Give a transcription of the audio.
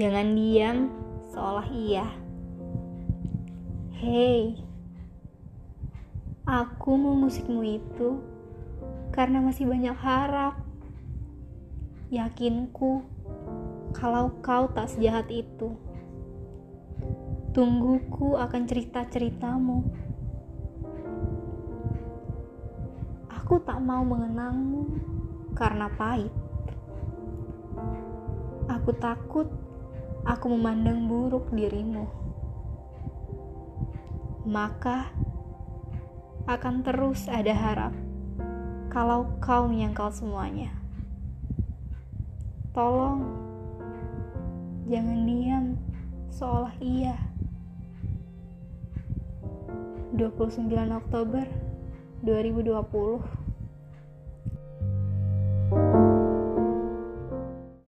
Jangan diam seolah iya. Hei, aku musikmu itu karena masih banyak harap. Yakinku, kalau kau tak sejahat itu. Tungguku akan cerita-ceritamu. Aku tak mau mengenangmu karena pahit. Aku takut aku memandang buruk dirimu. Maka akan terus ada harap kalau kau menyangkal semuanya. Tolong jangan diam seolah iya. 29 Oktober 2020